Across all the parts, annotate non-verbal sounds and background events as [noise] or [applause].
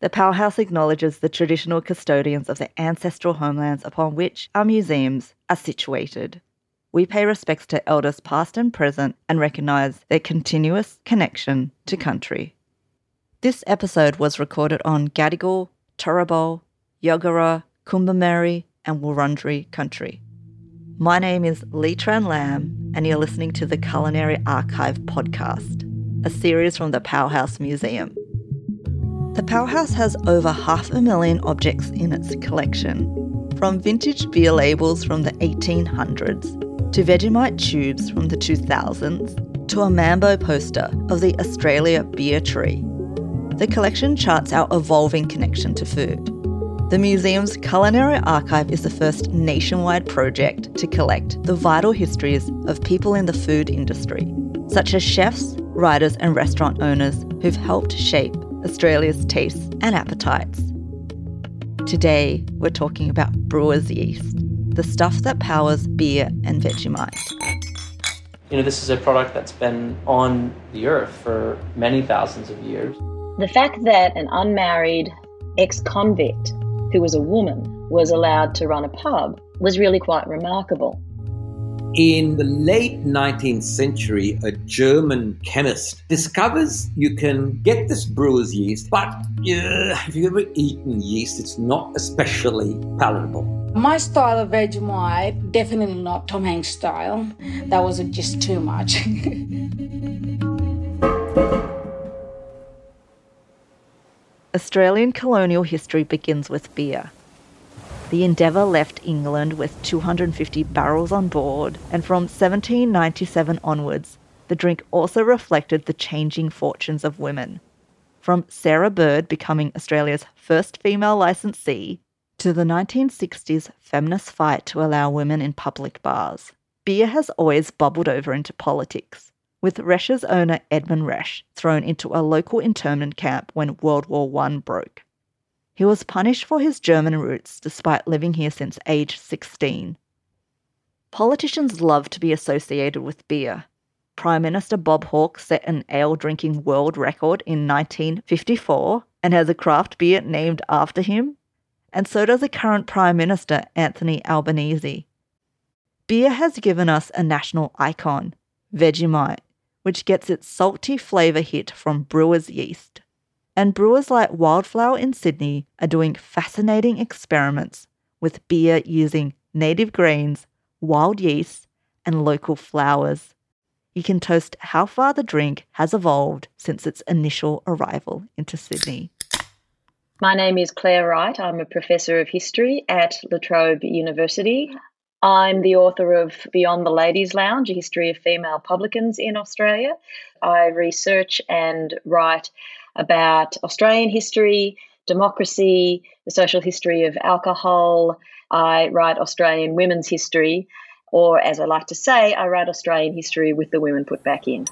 The Powerhouse acknowledges the traditional custodians of the ancestral homelands upon which our museums are situated. We pay respects to elders past and present and recognise their continuous connection to country. This episode was recorded on Gadigal, Turrbal, Yagara, Kombumerri, and Wurundjeri country. My name is Lee Tran Lam, and you're listening to the Culinary Archive podcast, a series from the Powerhouse Museum. The Powerhouse has over half a million objects in its collection, from vintage beer labels from the 1800s to Vegemite tubes from the 2000s to a Mambo poster of the Australia beer tree. The collection charts our evolving connection to food. The museum's Culinary Archive is the first nationwide project to collect the vital histories of people in the food industry, such as chefs, writers, and restaurant owners who've helped shape Australia's tastes and appetites. Today, we're talking about brewer's yeast, the stuff that powers beer and Vegemite. You know, this is a product that's been on the earth for many thousands of years. The fact that an unmarried ex convict who was a woman was allowed to run a pub was really quite remarkable. In the late 19th century, a German chemist discovers you can get this brewer's yeast, but uh, have you ever eaten yeast? It's not especially palatable. My style of Vegemite, definitely not Tom Hanks style. That was just too much. [laughs] Australian colonial history begins with beer. The Endeavour left England with 250 barrels on board, and from 1797 onwards, the drink also reflected the changing fortunes of women. From Sarah Bird becoming Australia's first female licensee to the 1960s feminist fight to allow women in public bars, beer has always bubbled over into politics, with Resch's owner Edmund Resch thrown into a local internment camp when World War I broke. He was punished for his German roots despite living here since age 16. Politicians love to be associated with beer. Prime Minister Bob Hawke set an ale drinking world record in 1954 and has a craft beer named after him, and so does the current Prime Minister Anthony Albanese. Beer has given us a national icon, Vegemite, which gets its salty flavour hit from brewer's yeast and brewers like Wildflower in Sydney are doing fascinating experiments with beer using native grains, wild yeast, and local flowers. You can toast how far the drink has evolved since its initial arrival into Sydney. My name is Clare Wright. I'm a professor of history at La Trobe University. I'm the author of Beyond the Ladies Lounge, a history of female publicans in Australia. I research and write about Australian history, democracy, the social history of alcohol. I write Australian women's history, or as I like to say, I write Australian history with the women put back in.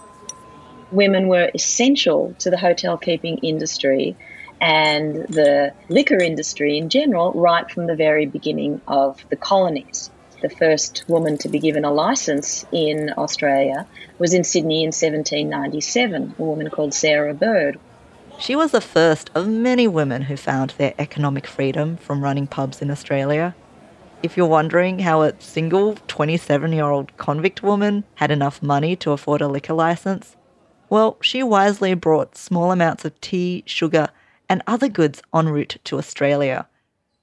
Women were essential to the hotel keeping industry and the liquor industry in general right from the very beginning of the colonies. The first woman to be given a license in Australia was in Sydney in 1797, a woman called Sarah Bird. She was the first of many women who found their economic freedom from running pubs in Australia. If you're wondering how a single 27 year old convict woman had enough money to afford a liquor license, well, she wisely brought small amounts of tea, sugar, and other goods en route to Australia,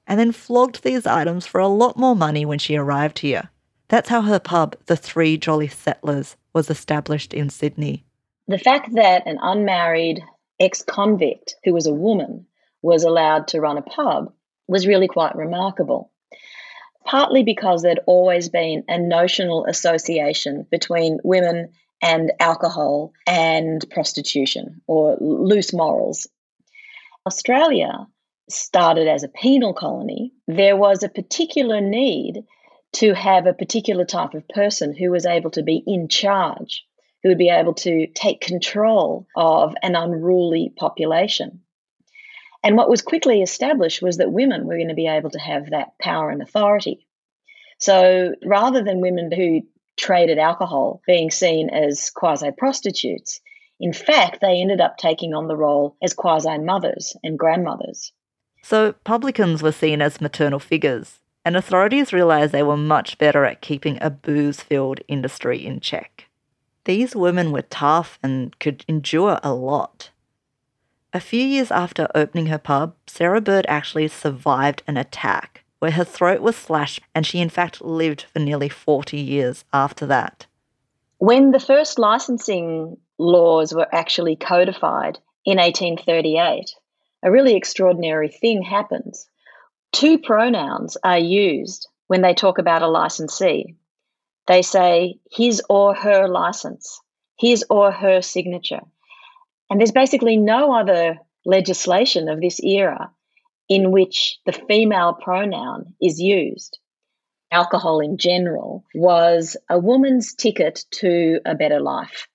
and then flogged these items for a lot more money when she arrived here. That's how her pub, the Three Jolly Settlers, was established in Sydney. The fact that an unmarried ex convict who was a woman was allowed to run a pub was really quite remarkable. Partly because there'd always been a notional association between women and alcohol and prostitution or loose morals. Australia started as a penal colony. There was a particular need to have a particular type of person who was able to be in charge who would be able to take control of an unruly population. And what was quickly established was that women were going to be able to have that power and authority. So rather than women who traded alcohol being seen as quasi prostitutes, In fact, they ended up taking on the role as quasi mothers and grandmothers. So, publicans were seen as maternal figures, and authorities realised they were much better at keeping a booze filled industry in check. These women were tough and could endure a lot. A few years after opening her pub, Sarah Bird actually survived an attack where her throat was slashed and she in fact lived for nearly 40 years after that. When the first licensing laws were actually codified in 1838, a really extraordinary thing happens. Two pronouns are used when they talk about a licensee. They say his or her license, his or her signature. And there's basically no other legislation of this era in which the female pronoun is used. Alcohol in general was a woman's ticket to a better life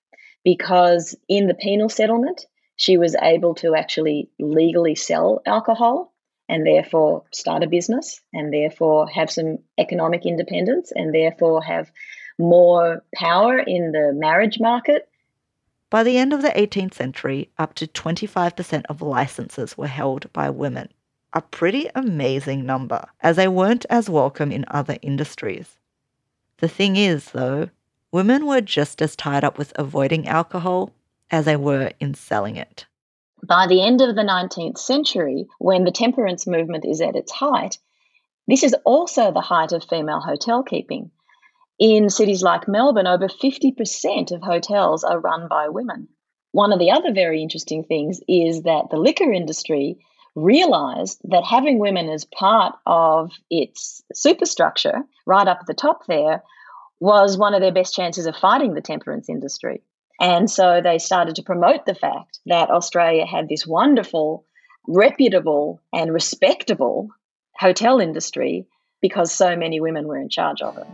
because in the penal settlement, she was able to actually legally sell alcohol and therefore start a business and therefore have some economic independence and therefore have more power in the marriage market. By the end of the 18th century, up to 25% of licenses were held by women. A pretty amazing number, as they weren't as welcome in other industries. The thing is, though, women were just as tied up with avoiding alcohol as they were in selling it. By the end of the 19th century, when the temperance movement is at its height, this is also the height of female hotel keeping. In cities like Melbourne, over 50% of hotels are run by women. One of the other very interesting things is that the liquor industry realized that having women as part of its superstructure, right up at the top there, was one of their best chances of fighting the temperance industry. And so they started to promote the fact that Australia had this wonderful, reputable, and respectable hotel industry because so many women were in charge of it.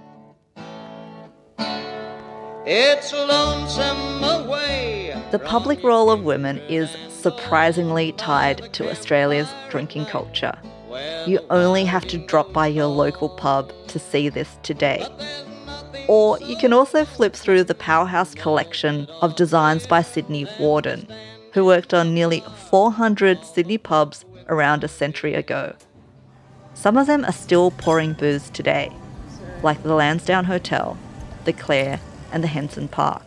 It's lonesome away. The public role of women is surprisingly tied to Australia's drinking culture. You only have to drop by your local pub to see this today. Or you can also flip through the Powerhouse collection of designs by Sydney Warden, who worked on nearly 400 Sydney pubs around a century ago. Some of them are still pouring booze today, like the Lansdowne Hotel, the Clare, and the Henson Park.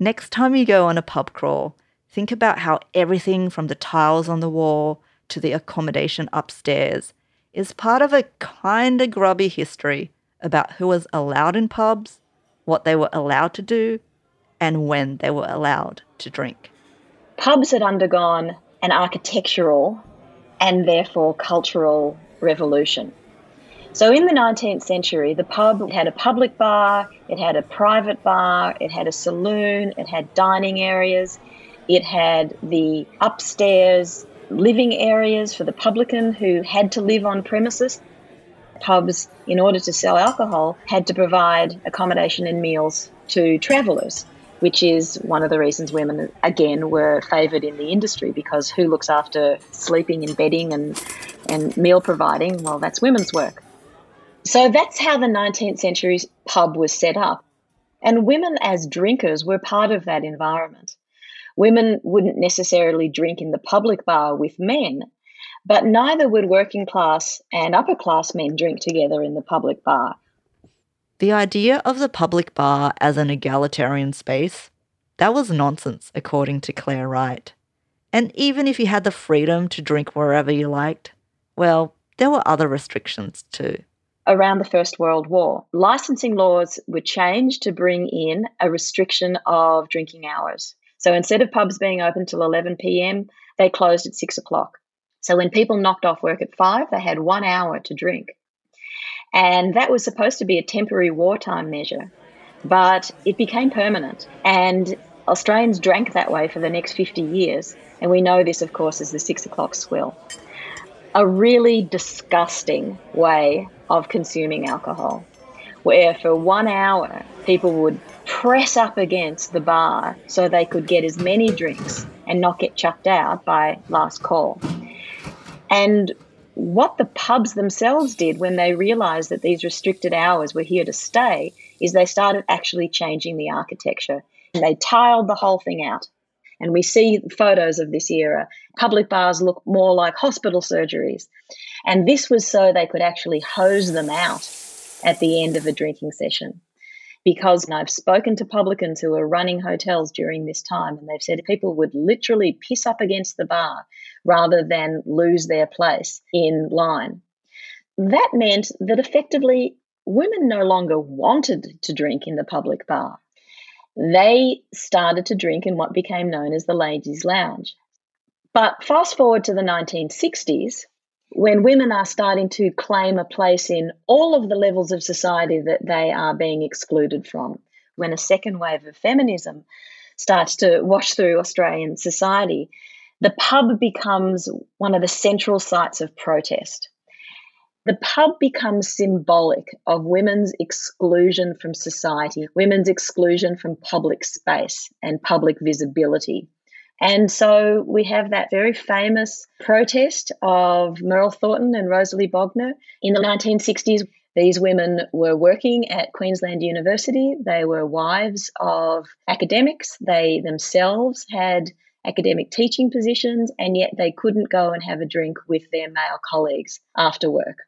Next time you go on a pub crawl, think about how everything from the tiles on the wall to the accommodation upstairs is part of a kinda grubby history about who was allowed in pubs, what they were allowed to do, and when they were allowed to drink. Pubs had undergone an architectural and therefore cultural revolution. So in the 19th century, the pub had a public bar, it had a private bar, it had a saloon, it had dining areas, it had the upstairs living areas for the publican who had to live on premises pubs, in order to sell alcohol, had to provide accommodation and meals to travellers, which is one of the reasons women, again, were favoured in the industry because who looks after sleeping and bedding and, and meal providing? Well, that's women's work. So that's how the 19th century pub was set up. And women as drinkers were part of that environment. Women wouldn't necessarily drink in the public bar with men, but neither would working class and upper class men drink together in the public bar. The idea of the public bar as an egalitarian space, that was nonsense, according to Clare Wright. And even if you had the freedom to drink wherever you liked, well, there were other restrictions too. Around the First World War, licensing laws were changed to bring in a restriction of drinking hours. So instead of pubs being open till 11 pm, they closed at 6 o'clock. So when people knocked off work at five, they had one hour to drink. And that was supposed to be a temporary wartime measure, but it became permanent. And Australians drank that way for the next 50 years. And we know this, of course, as the six o'clock swill. A really disgusting way of consuming alcohol, where for one hour people would press up against the bar so they could get as many drinks and not get chucked out by last call. And what the pubs themselves did when they realized that these restricted hours were here to stay is they started actually changing the architecture. They tiled the whole thing out. And we see photos of this era. Public bars look more like hospital surgeries. And this was so they could actually hose them out at the end of a drinking session. Because I've spoken to publicans who are running hotels during this time, and they've said people would literally piss up against the bar rather than lose their place in line. That meant that effectively women no longer wanted to drink in the public bar they started to drink in what became known as the ladies' lounge. But fast forward to the 1960s, when women are starting to claim a place in all of the levels of society that they are being excluded from, when a second wave of feminism starts to wash through Australian society, the pub becomes one of the central sites of protest. The pub becomes symbolic of women's exclusion from society, women's exclusion from public space and public visibility. And so we have that very famous protest of Merle Thornton and Rosalie Bogner in the 1960s. These women were working at Queensland University. They were wives of academics. They themselves had academic teaching positions, and yet they couldn't go and have a drink with their male colleagues after work.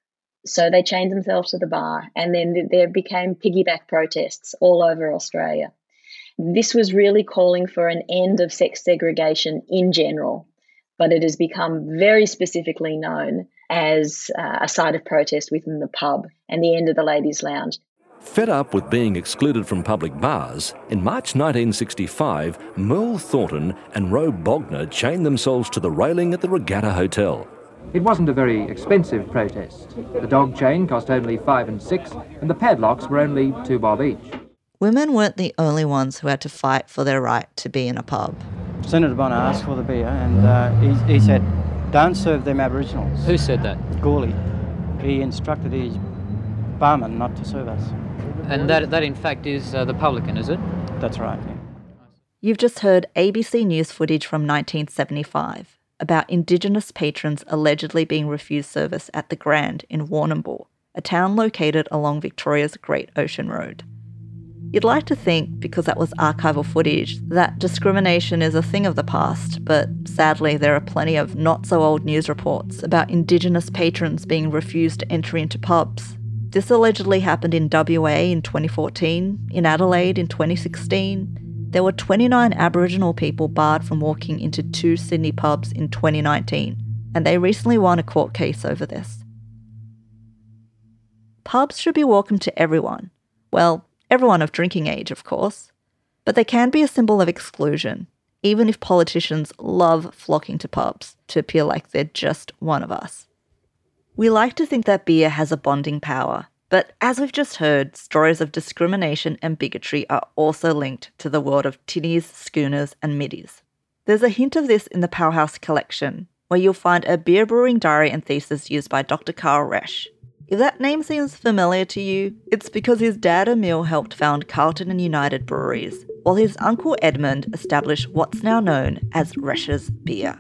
So they chained themselves to the bar, and then there became piggyback protests all over Australia. This was really calling for an end of sex segregation in general, but it has become very specifically known as uh, a site of protest within the pub and the end of the ladies' lounge. Fed up with being excluded from public bars, in March 1965, Merle Thornton and Ro Bogner chained themselves to the railing at the Regatta Hotel. It wasn't a very expensive protest. The dog chain cost only five and six, and the padlocks were only two bob each. Women weren't the only ones who had to fight for their right to be in a pub. Senator Bonner asked for the beer, and uh, he, he said, "Don't serve them Aboriginals." Who said that? Gourley. He instructed his barman not to serve us. And that, that in fact, is uh, the publican, is it? That's right. Yeah. You've just heard ABC News footage from 1975 about Indigenous patrons allegedly being refused service at the Grand in Warrnambool, a town located along Victoria's Great Ocean Road. You'd like to think, because that was archival footage, that discrimination is a thing of the past, but sadly, there are plenty of not so old news reports about Indigenous patrons being refused entry into pubs. This allegedly happened in WA in 2014, in Adelaide in 2016, there were 29 Aboriginal people barred from walking into two Sydney pubs in 2019, and they recently won a court case over this. Pubs should be welcome to everyone. Well, everyone of drinking age, of course. But they can be a symbol of exclusion, even if politicians love flocking to pubs to appear like they're just one of us. We like to think that beer has a bonding power, but as we've just heard, stories of discrimination and bigotry are also linked to the world of tinnies, schooners, and middies. There's a hint of this in the Powerhouse collection, where you'll find a beer brewing diary and thesis used by Dr. Carl Resch. If that name seems familiar to you, it's because his dad Emil helped found Carlton and United breweries, while his uncle Edmund established what's now known as Resch's Beer.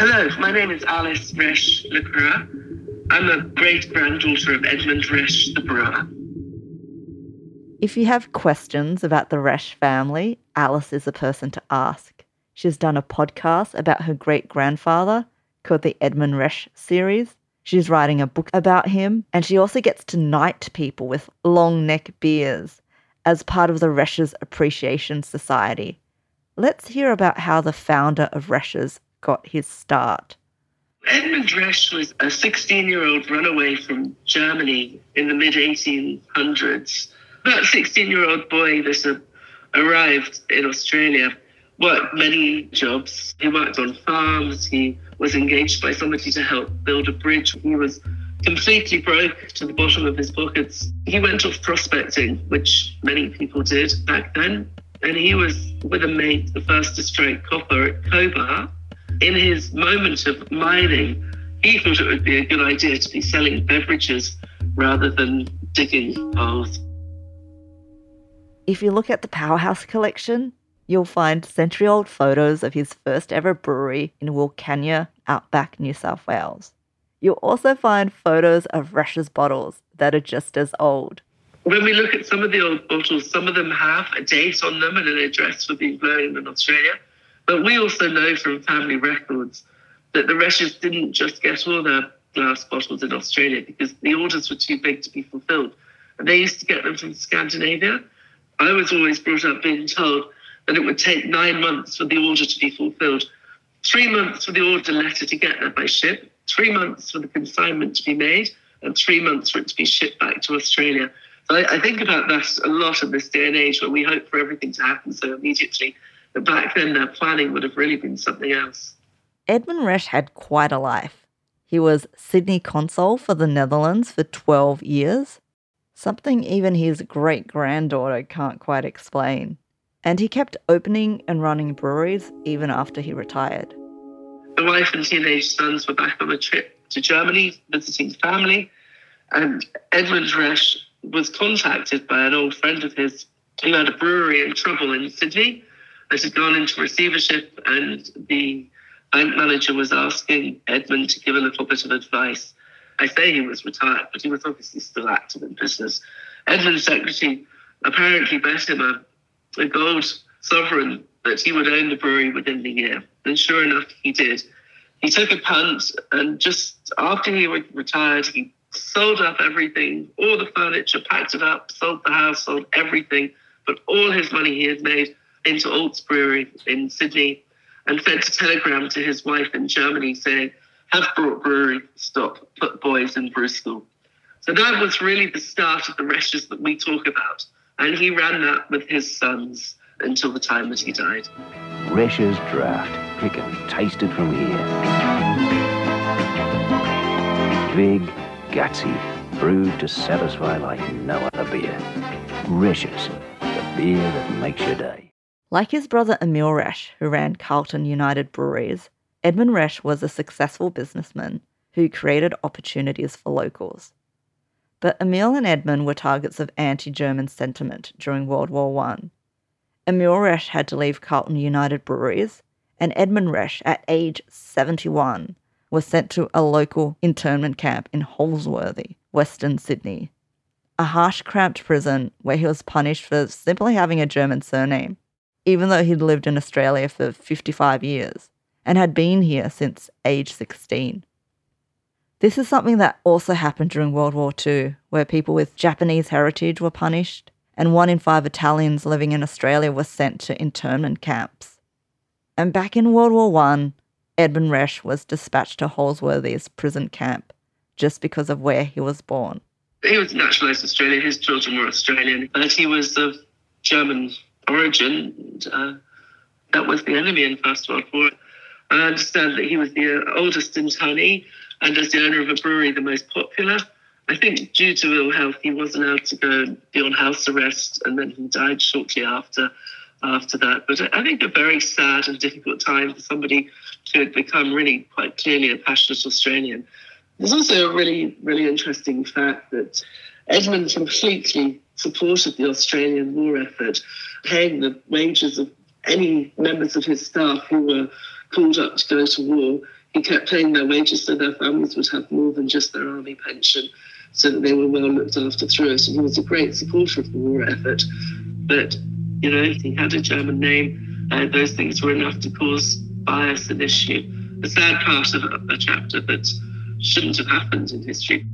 Hello, my name is Alice Resch Le Cras. I'm a great granddaughter of Edmund Resch, the brewer. If you have questions about the Resch family, Alice is the person to ask. She's done a podcast about her great grandfather called the Edmund Resch series. She's writing a book about him, and she also gets to knight people with long neck beers as part of the Resch's Appreciation Society. Let's hear about how the founder of Resch's got his start. Edmund Resch was a 16 year old runaway from Germany in the mid 1800s. That 16 year old boy that arrived in Australia worked many jobs. He worked on farms, he was engaged by somebody to help build a bridge. He was completely broke to the bottom of his pockets. He went off prospecting, which many people did back then. And he was with a mate, the first to strike copper at Cobar in his moment of mining, he thought it would be a good idea to be selling beverages rather than digging holes. If you look at the Powerhouse collection, you'll find century old photos of his first ever brewery in Wilcannia, outback New South Wales. You'll also find photos of Resch's bottles that are just as old. when we look at some of the old bottles, some of them have a date on them and an address for being blown in Australia. But we also know from family records that the Resches didn't just get all their glass bottles in Australia because the orders were too big to be fulfilled. And they used to get them from Scandinavia. I was always brought up being told that it would take nine months for the order to be fulfilled, three months for the order letter to get there by ship, three months for the consignment to be made, and three months for it to be shipped back to Australia. So I, I think about that a lot in this day and age where we hope for everything to happen so immediately. But back then, their planning would have really been something else. Edmund Resch had quite a life. He was Sydney consul for the Netherlands for 12 years, something even his great granddaughter can't quite explain. And he kept opening and running breweries even after he retired. The wife and teenage sons were back on a trip to Germany visiting family, and Edmund Resch was contacted by an old friend of his who had a brewery in trouble in Sydney that had gone into receivership, and the bank manager was asking Edmund to give a little bit of advice. I say he was retired, but he was obviously still active in business. Edmund's secretary apparently bet him a, a gold sovereign that he would own the brewery within the year. And sure enough, he did. He took a punt, and just after he retired, he sold up everything, all the furniture, packed it up, sold the house, sold everything, But all his money he had made into Olds Brewery in Sydney and sent a telegram to his wife in Germany saying, have brought brewery stop, put boys in brew school. So that was really the start of the Resches that we talk about. And he ran that with his sons until the time that he died. Resches Draft. Pick and taste it from here. Big, gutsy, brewed to satisfy like no other beer. Resches, the beer that makes your day. Like his brother Emil Resch, who ran Carlton United Breweries, Edmund Resch was a successful businessman who created opportunities for locals. But Emil and Edmund were targets of anti German sentiment during World War I. Emil Resch had to leave Carlton United Breweries, and Edmund Resch, at age 71, was sent to a local internment camp in Holsworthy, Western Sydney. A harsh, cramped prison where he was punished for simply having a German surname even though he'd lived in Australia for 55 years and had been here since age 16. This is something that also happened during World War II, where people with Japanese heritage were punished, and one in five Italians living in Australia were sent to internment camps. And back in World War I, Edmund Resch was dispatched to Holsworthy's prison camp just because of where he was born. He was naturalised Australian, his children were Australian, but he was of German origin. Uh, that was the enemy in First World War. I understand that he was the oldest internee and as the owner of a brewery, the most popular. I think due to ill health, he was allowed to go be on house arrest, and then he died shortly after after that. But I think a very sad and difficult time for somebody who had become really quite clearly a passionate Australian. There's also a really, really interesting fact that Edmund completely supported the Australian war effort, paying the wages of any members of his staff who were called up to go to war. He kept paying their wages so their families would have more than just their army pension, so that they were well looked after through it. And he was a great supporter of the war effort. But, you know, he had a German name, and those things were enough to cause bias and issue. A sad part of a chapter that shouldn't have happened in history.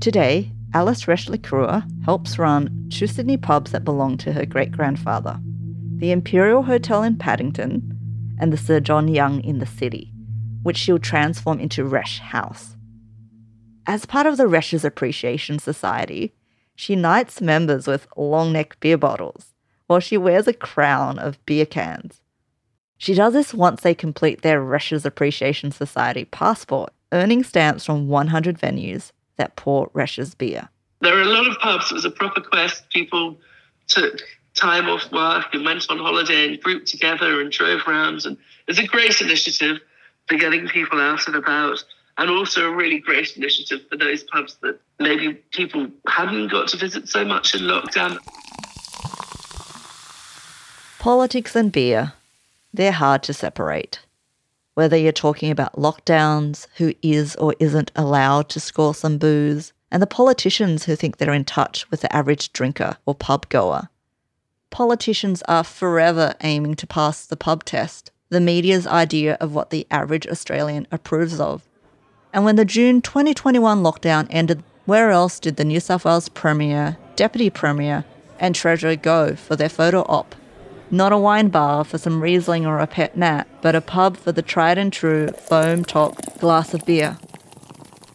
Today, Alice Resch Le Cras helps run two Sydney pubs that belong to her great grandfather the Imperial Hotel in Paddington and the Sir John Young in the city, which she'll transform into Resch House. As part of the Resch's Appreciation Society, she knights members with long neck beer bottles while she wears a crown of beer cans. She does this once they complete their Resch's Appreciation Society passport, earning stamps from 100 venues that pour Resch's beer. There are a lot of pubs. It was a proper quest. People took time off work and went on holiday and grouped together and drove around. And it's a great initiative for getting people out and about, and also a really great initiative for those pubs that maybe people hadn't got to visit so much in lockdown. Politics and beer, they're hard to separate whether you're talking about lockdowns, who is or isn't allowed to score some booze, and the politicians who think they're in touch with the average drinker or pub goer. Politicians are forever aiming to pass the pub test, the media's idea of what the average Australian approves of. And when the June 2021 lockdown ended, where else did the New South Wales Premier, Deputy Premier, and Treasurer go for their photo op? Not a wine bar for some Riesling or a pet nat, but a pub for the tried and true foam topped glass of beer.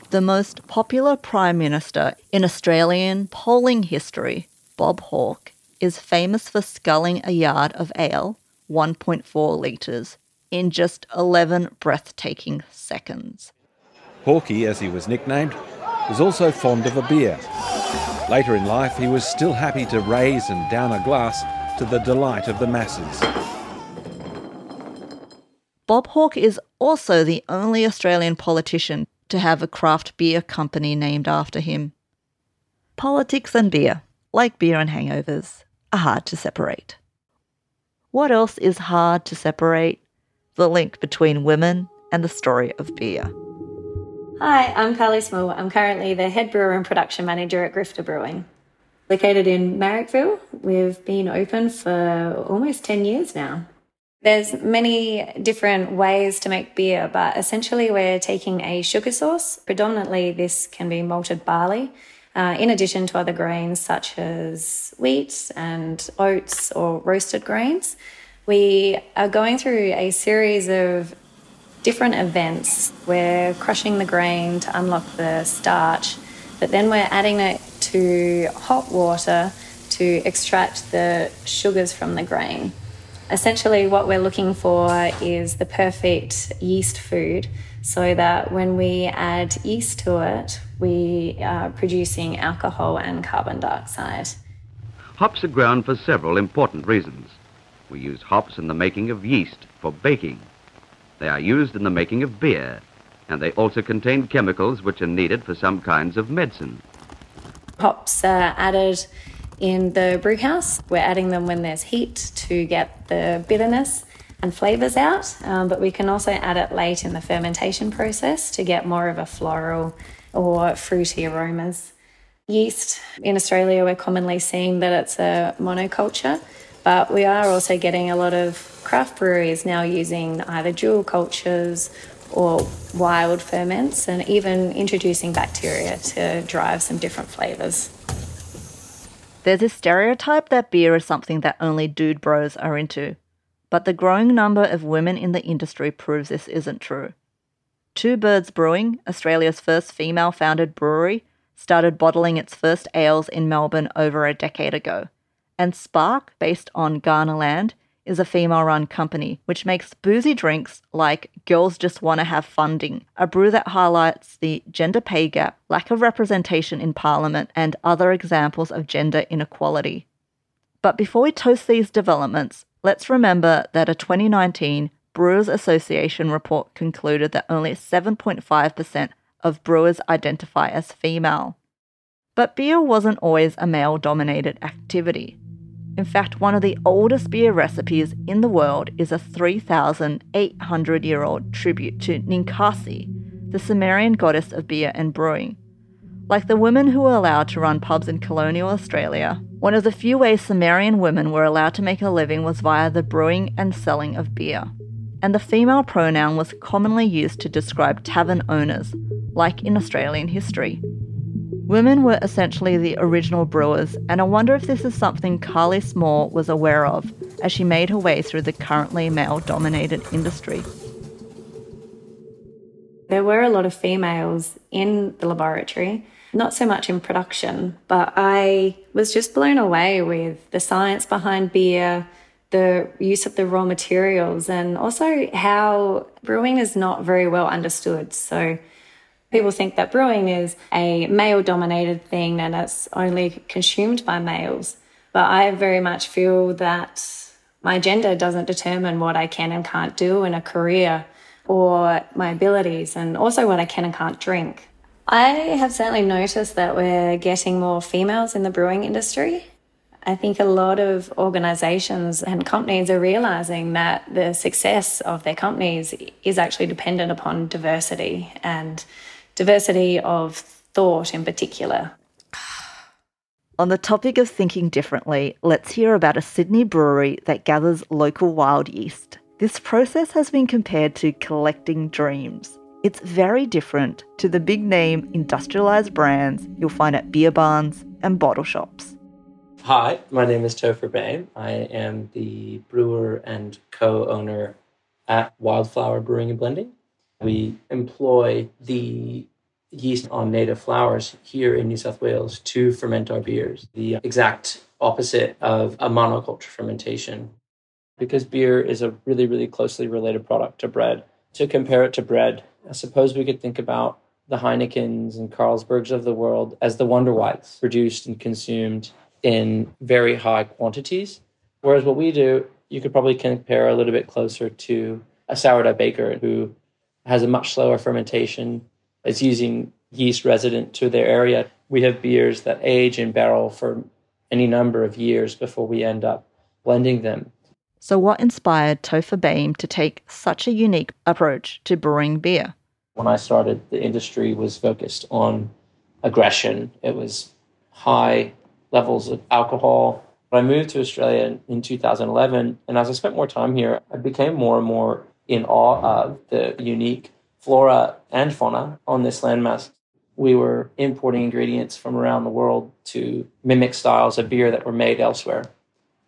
The most popular Prime Minister in Australian polling history, Bob Hawke, is famous for sculling a yard of ale, 1.4 litres, in just 11 breathtaking seconds. Hawkey, as he was nicknamed, was also fond of a beer. Later in life, he was still happy to raise and down a glass to the delight of the masses. Bob Hawke is also the only Australian politician to have a craft beer company named after him. Politics and beer, like beer and hangovers, are hard to separate. What else is hard to separate? The link between women and the story of beer. Hi, I'm Karli Small. I'm currently the head brewer and production manager at Grifter Brewing. Located in Marrickville, we've been open for almost 10 years now. There's many different ways to make beer, but essentially we're taking a sugar source. Predominantly this can be malted barley, uh, in addition to other grains such as wheat and oats or roasted grains. We are going through a series of different events. We're crushing the grain to unlock the starch, but then we're adding it to hot water to extract the sugars from the grain. Essentially, what we're looking for is the perfect yeast food so that when we add yeast to it, we are producing alcohol and carbon dioxide. Hops are ground for several important reasons. We use hops in the making of yeast for baking. They are used in the making of beer, and they also contain chemicals which are needed for some kinds of medicine. Hops are added in the brew house. We're adding them when there's heat to get the bitterness and flavours out, um, but we can also add it late in the fermentation process to get more of a floral or fruity aromas. Yeast in Australia, we're commonly seeing that it's a monoculture, but we are also getting a lot of craft breweries now using either dual cultures or wild ferments and even introducing bacteria to drive some different flavours. There's a stereotype that beer is something that only dude bros are into, but the growing number of women in the industry proves this isn't true. Two Birds Brewing, Australia's first female founded brewery, started bottling its first ales in Melbourne over a decade ago. And Sparkke, based on Kaurna land, is a female run company which makes boozy drinks like Girls Just Wanna Have Funding, a brew that highlights the gender pay gap, lack of representation in Parliament, and other examples of gender inequality. But before we toast these developments, let's remember that a 2019 Brewers Association report concluded that only 7.5% of brewers identify as female. But beer wasn't always a male dominated activity. In fact, one of the oldest beer recipes in the world is a 3,800 year old tribute to Ninkasi, the Sumerian goddess of beer and brewing. Like the women who were allowed to run pubs in colonial Australia, one of the few ways Sumerian women were allowed to make a living was via the brewing and selling of beer. And the female pronoun was commonly used to describe tavern owners, like in Australian history. Women were essentially the original brewers, and I wonder if this is something Karli Small was aware of as she made her way through the currently male dominated industry. There were a lot of females in the laboratory, not so much in production, but I was just blown away with the science behind beer, the use of the raw materials, and also how brewing is not very well understood. So People think that brewing is a male dominated thing and it's only consumed by males. But I very much feel that my gender doesn't determine what I can and can't do in a career or my abilities and also what I can and can't drink. I have certainly noticed that we're getting more females in the brewing industry. I think a lot of organizations and companies are realizing that the success of their companies is actually dependent upon diversity and diversity of thought in particular. On the topic of thinking differently, let's hear about a Sydney brewery that gathers local wild yeast. This process has been compared to collecting dreams. It's very different to the big name industrialized brands you'll find at beer barns and bottle shops. Hi, my name is Topher Boehm. I am the brewer and co owner at Wildflower Brewing and Blending. We employ the yeast on native flowers here in New South Wales to ferment our beers, the exact opposite of a monoculture fermentation. Because beer is a really, really closely related product to bread. To compare it to bread, I suppose we could think about the Heinekens and Carlsbergs of the world as the Wonder Whites produced and consumed in very high quantities. Whereas what we do, you could probably compare a little bit closer to a sourdough baker who has a much slower fermentation, It's using yeast resident to their area. We have beers that age in barrel for any number of years before we end up blending them. So, what inspired Topher Boehm to take such a unique approach to brewing beer? When I started, the industry was focused on aggression. It was high levels of alcohol. I moved to Australia in 2011, and as I spent more time here, I became more and more in awe of the unique flora and fauna on this landmass. We were importing ingredients from around the world to mimic styles of beer that were made elsewhere.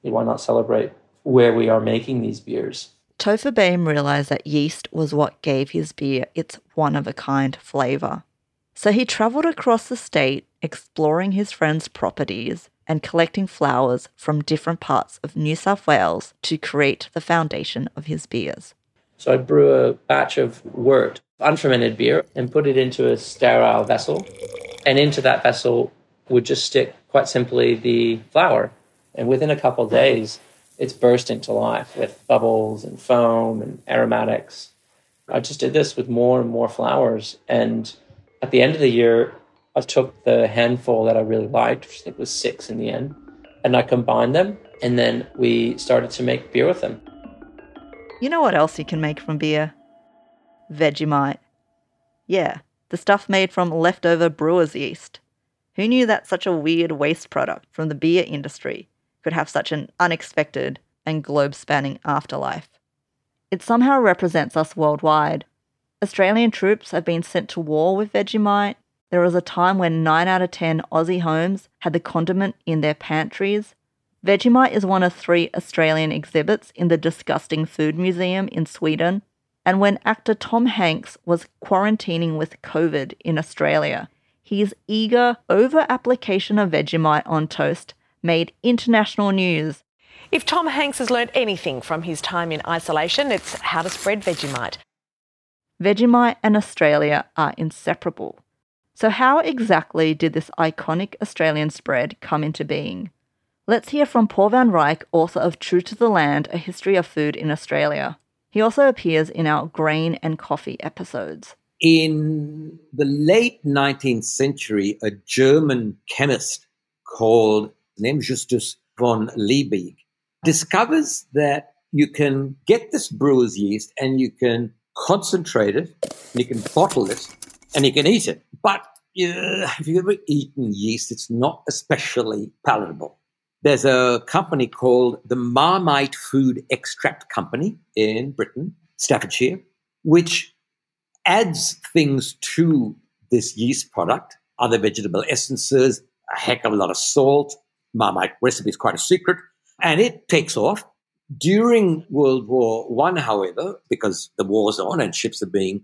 Why not celebrate where we are making these beers? Topher Boehm realised that yeast was what gave his beer its one of a kind flavour. So he travelled across the state exploring his friends' properties and collecting flowers from different parts of New South Wales to create the foundation of his beers. So I'd brew a batch of wort, unfermented beer, and put it into a sterile vessel. And into that vessel would just stick, quite simply, the flour. And within a couple days, it's burst into life with bubbles and foam and aromatics. I just did this with more and more flowers. And at the end of the year, I took the handful that I really liked, which I think was six in the end, and I combined them. And then we started to make beer with them. You know what else you can make from beer? Vegemite. Yeah, the stuff made from leftover brewer's yeast. Who knew that such a weird waste product from the beer industry could have such an unexpected and globe spanning afterlife? It somehow represents us worldwide. Australian troops have been sent to war with Vegemite. There was a time when 9 out of 10 Aussie homes had the condiment in their pantries, Vegemite is one of three Australian exhibits in the Disgusting Food Museum in Sweden. And when actor Tom Hanks was quarantining with COVID in Australia, his eager over application of Vegemite on toast made international news. If Tom Hanks has learned anything from his time in isolation, it's how to spread Vegemite. Vegemite and Australia are inseparable. So, how exactly did this iconic Australian spread come into being? Let's hear from Paul Van Reyk, author of True to the Land A History of Food in Australia. He also appears in our grain and coffee episodes. In the late 19th century, a German chemist called named Justus von Liebig discovers that you can get this brewer's yeast and you can concentrate it, and you can bottle it, and you can eat it. But uh, have you ever eaten yeast? It's not especially palatable. There's a company called the Marmite Food Extract Company in Britain, Staffordshire, which adds things to this yeast product, other vegetable essences, a heck of a lot of salt. Marmite recipe is quite a secret, and it takes off. During World War One, however, because the war's on and ships are being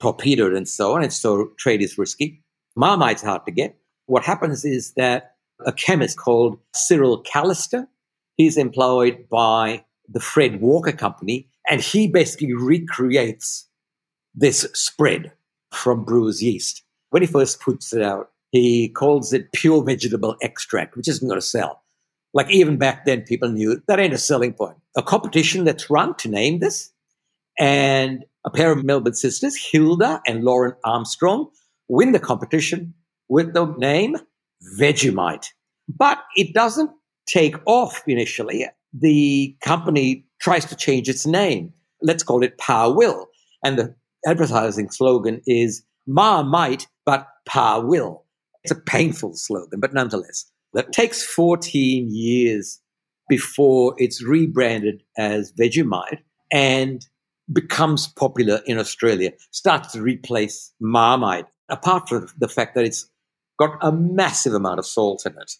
torpedoed and so on, and so trade is risky, Marmite's hard to get. What happens is that a chemist called Cyril Callister. He's employed by the Fred Walker Company, and he basically recreates this spread from brewer's yeast. When he first puts it out, he calls it pure vegetable extract, which isn't going to sell. Like even back then, people knew that ain't a selling point. A competition that's run to name this, and a pair of Melbourne sisters, Hilda and Lauren Armstrong, win the competition with the name Vegemite. But it doesn't take off initially. The company tries to change its name. Let's call it Parwill. And the advertising slogan is Marmite, but Pa will. It's a painful slogan, but nonetheless, that takes 14 years before it's rebranded as Vegemite and becomes popular in Australia, starts to replace Marmite, apart from the fact that it's got a massive amount of salt in it.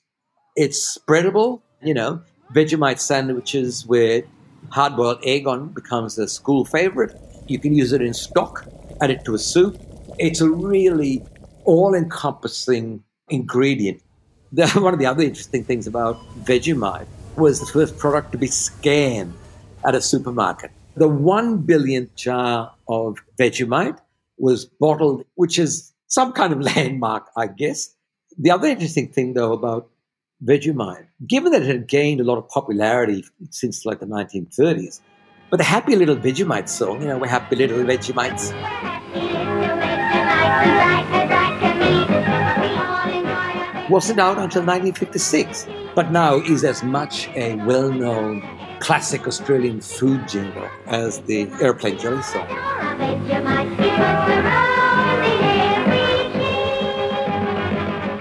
It's spreadable, you know, Vegemite sandwiches with hard boiled egg on becomes a school favorite. You can use it in stock, add it to a soup. It's a really all encompassing ingredient. [laughs] One of the other interesting things about Vegemite was the first product to be scanned at a supermarket. The one billionth jar of Vegemite was bottled, which is some kind of [laughs] landmark, I guess. The other interesting thing, though, about Vegemite, given that it had gained a lot of popularity since like the 1930s, but the Happy Little Vegemite song, you know, we're happy little Vegemites. Wasn't out until 1956, but now is as much a well known classic Australian food jingle as the airplane jelly song.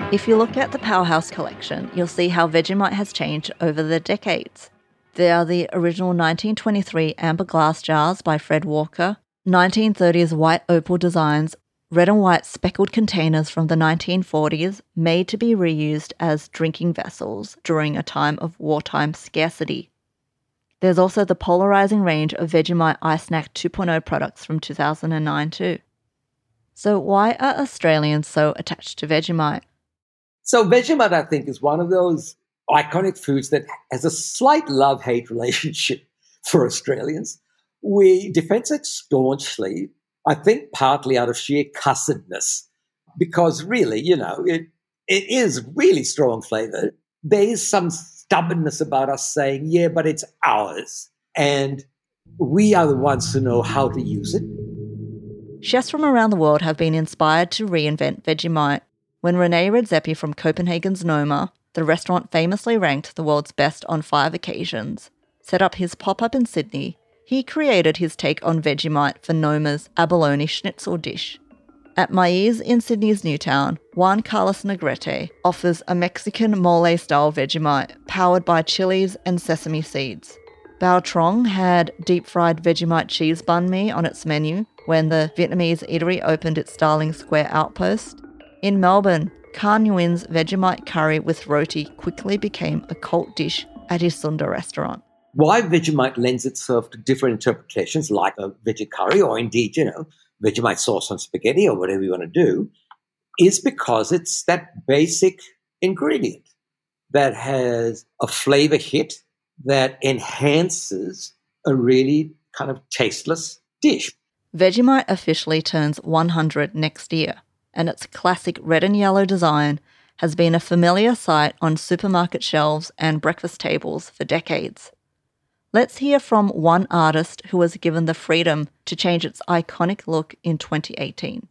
If you look at the Powerhouse collection, you'll see how Vegemite has changed over the decades. There are the original 1923 amber glass jars by Fred Walker, 1930s white opal designs, red and white speckled containers from the 1940s made to be reused as drinking vessels during a time of wartime scarcity. There's also the polarizing range of Vegemite iSnack 2.0 products from 2009 too. So why are Australians so attached to Vegemite? So Vegemite, I think, is one of those iconic foods that has a slight love-hate [laughs] relationship for Australians. We defend it staunchly, I think partly out of sheer cussedness, because really, you know, it, it is really strong flavor. There is some stubbornness about us saying, yeah, but it's ours. And we are the ones who know how to use it. Chefs from around the world have been inspired to reinvent Vegemite when Rene Redzepi from Copenhagen's Noma, the restaurant famously ranked the world's best on five occasions, set up his pop up in Sydney, he created his take on Vegemite for Noma's abalone schnitzel dish. At Maiz in Sydney's Newtown, Juan Carlos Negrete offers a Mexican mole style Vegemite powered by chilies and sesame seeds. Bao Trong had deep fried Vegemite cheese banh mi on its menu when the Vietnamese eatery opened its Darling Square outpost. In Melbourne, Khanh Nguyen's Vegemite curry with roti quickly became a cult dish at his Sunda restaurant. Why Vegemite lends itself to different interpretations, like a veggie curry, or indeed, you know, Vegemite sauce on spaghetti, or whatever you want to do, is because it's that basic ingredient that has a flavor hit that enhances a really kind of tasteless dish. Vegemite officially turns 100 next year and its classic red and yellow design has been a familiar sight on supermarket shelves and breakfast tables for decades. Let's hear from one artist who was given the freedom to change its iconic look in 2018.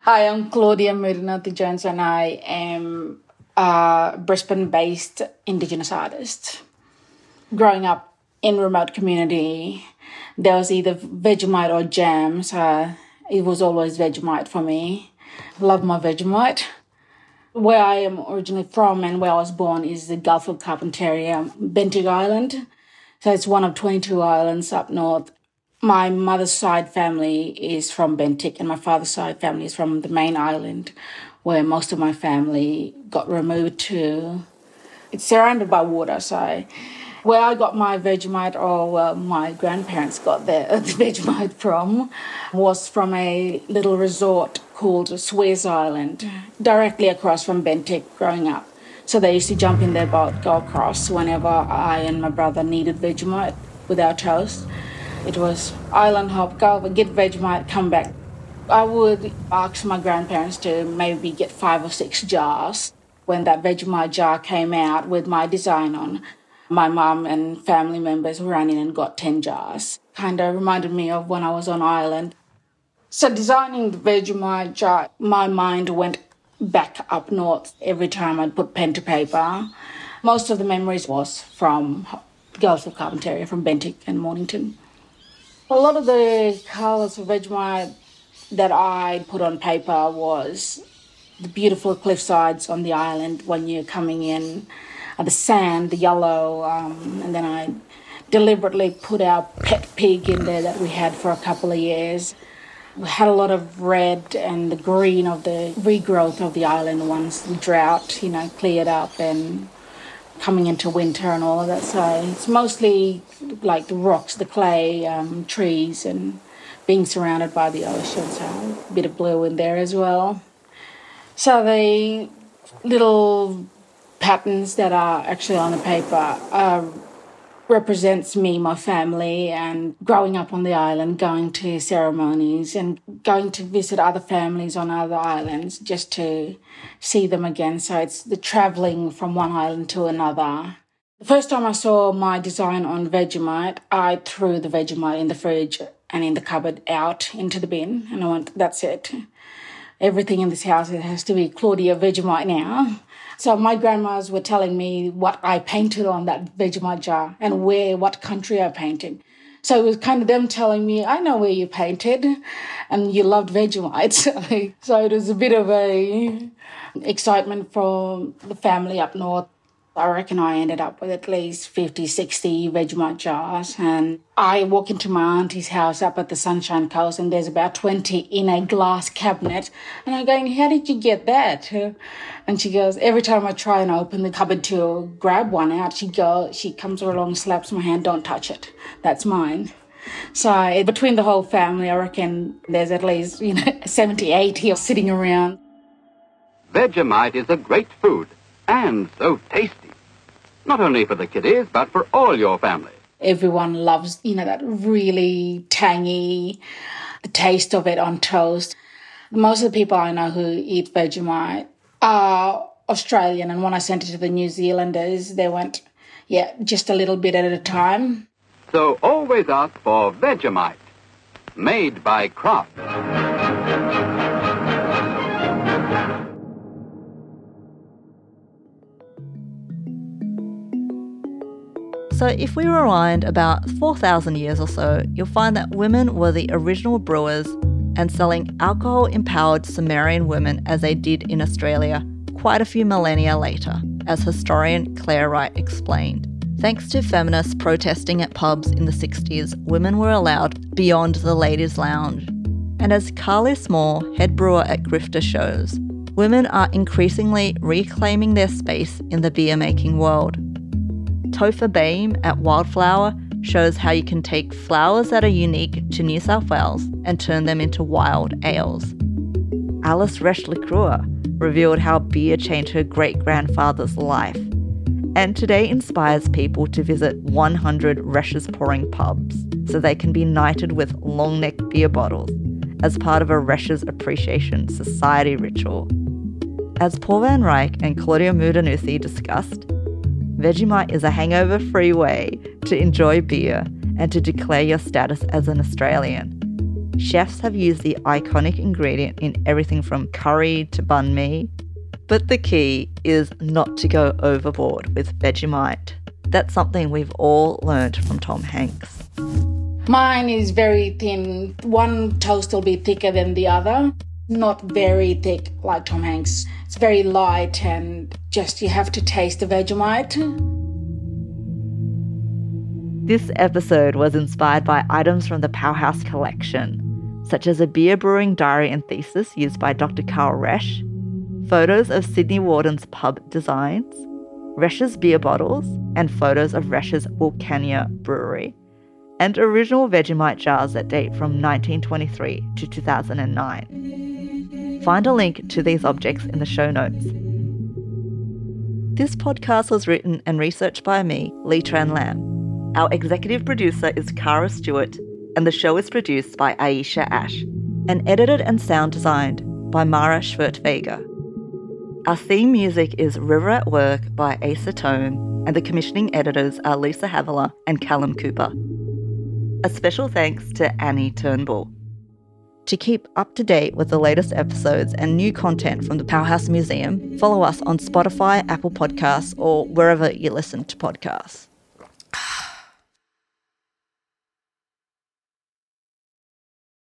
Hi, I'm Claudia Moodoonuthi Jones, and I am a Brisbane based Indigenous artist. Growing up in remote community, there was either Vegemite or jam, so it was always Vegemite for me love my Vegemite. Where I am originally from and where I was born is the Gulf of Carpentaria, Bentinck Island. So it's one of 22 islands up north. My mother's side family is from Bentinck and my father's side family is from the main island where most of my family got removed to. It's surrounded by water, so where I got my Vegemite, or my grandparents got their [laughs] Vegemite from, was from a little resort called Sweers Island, directly across from Bentinck growing up. So they used to jump in their boat, go across whenever I and my brother needed Vegemite with our toast. It was island hop, go get Vegemite, come back. I would ask my grandparents to maybe get five or six jars. When that Vegemite jar came out with my design on, my mum and family members ran in and got 10 jars. Kind of reminded me of when I was on Ireland. So, designing the Vegemite jar, my mind went back up north every time I'd put pen to paper. Most of the memories was from Gulf of Carpentaria, from Bentinck and Mornington. A lot of the colours of Vegemite that I put on paper was the beautiful cliff sides on the island when you're coming in, the sand, the yellow, um, and then I deliberately put our pet pig in there that we had for a couple of years. We had a lot of red and the green of the regrowth of the island once the drought, you know, cleared up and coming into winter and all of that. So it's mostly like the rocks, the clay, um, trees, and being surrounded by the ocean. So a bit of blue in there as well. So the little patterns that are actually on the paper are represents me, my family, and growing up on the island, going to ceremonies and going to visit other families on other islands just to see them again. So it's the traveling from one island to another. The first time I saw my design on Vegemite, I threw the Vegemite in the fridge and in the cupboard out into the bin, and I went, that's it. Everything in this house has to be Claudia Vegemite now. So my grandmas were telling me what I painted on that Vegemite jar and where, what country I painted. So it was kind of them telling me, I know where you painted and you loved Vegemite. [laughs] so it was a bit of a excitement from the family up north I reckon I ended up with at least 50, 60 Vegemite jars. And I walk into my auntie's house up at the Sunshine Coast and there's about 20 in a glass cabinet. And I'm going, how did you get that? And she goes, every time I try and open the cupboard to grab one out, she goes, she comes along, slaps my hand, don't touch it. That's mine. So between the whole family, I reckon there's at least, you know, [laughs] 70, 80 sitting around. Vegemite is a great food and so tasty. Not only for the kiddies, but for all your family. Everyone loves, you know, that really tangy, the taste of it on toast. Most of the people I know who eat Vegemite are Australian, and when I sent it to the New Zealanders, they went, yeah, just a little bit at a time. So always ask for Vegemite, made by Kraft. So, if we rewind about 4,000 years or so, you'll find that women were the original brewers and selling alcohol empowered Sumerian women as they did in Australia quite a few millennia later, as historian Clare Wright explained. Thanks to feminists protesting at pubs in the 60s, women were allowed beyond the ladies' lounge. And as Karli Small, head brewer at Grifter, shows, women are increasingly reclaiming their space in the beer making world. Topher Boehm at Wildflower shows how you can take flowers that are unique to New South Wales and turn them into wild ales. Alice Resch Le Cras revealed how beer changed her great grandfather's life, and today inspires people to visit 100 Resch's pouring pubs so they can be knighted with long neck beer bottles as part of a Resch's Appreciation Society ritual. As Paul Van Reyk and Claudia Moodoonuthi discussed, Vegemite is a hangover free way to enjoy beer and to declare your status as an Australian. Chefs have used the iconic ingredient in everything from curry to banh mi. But the key is not to go overboard with Vegemite. That's something we've all learned from Tom Hanks. Mine is very thin. One toast will be thicker than the other. Not very thick like Tom Hanks. It's very light and just you have to taste the Vegemite. This episode was inspired by items from the Powerhouse collection, such as a beer brewing diary and thesis used by Dr. Carl Resch, photos of Sydney Warden's pub designs, Resch's beer bottles, and photos of Resch's Wilcannia brewery, and original Vegemite jars that date from 1923 to 2009. Find a link to these objects in the show notes. This podcast was written and researched by me, Lee Tran Lam. Our executive producer is Kara Stewart, and the show is produced by Aisha Ash, and edited and sound designed by Mara Schwert Vega. Our theme music is River at Work by Asa Tone, and the commissioning editors are Lisa Havilah and Callum Cooper. A special thanks to Annie Turnbull. To keep up to date with the latest episodes and new content from the Powerhouse Museum, follow us on Spotify, Apple Podcasts, or wherever you listen to podcasts.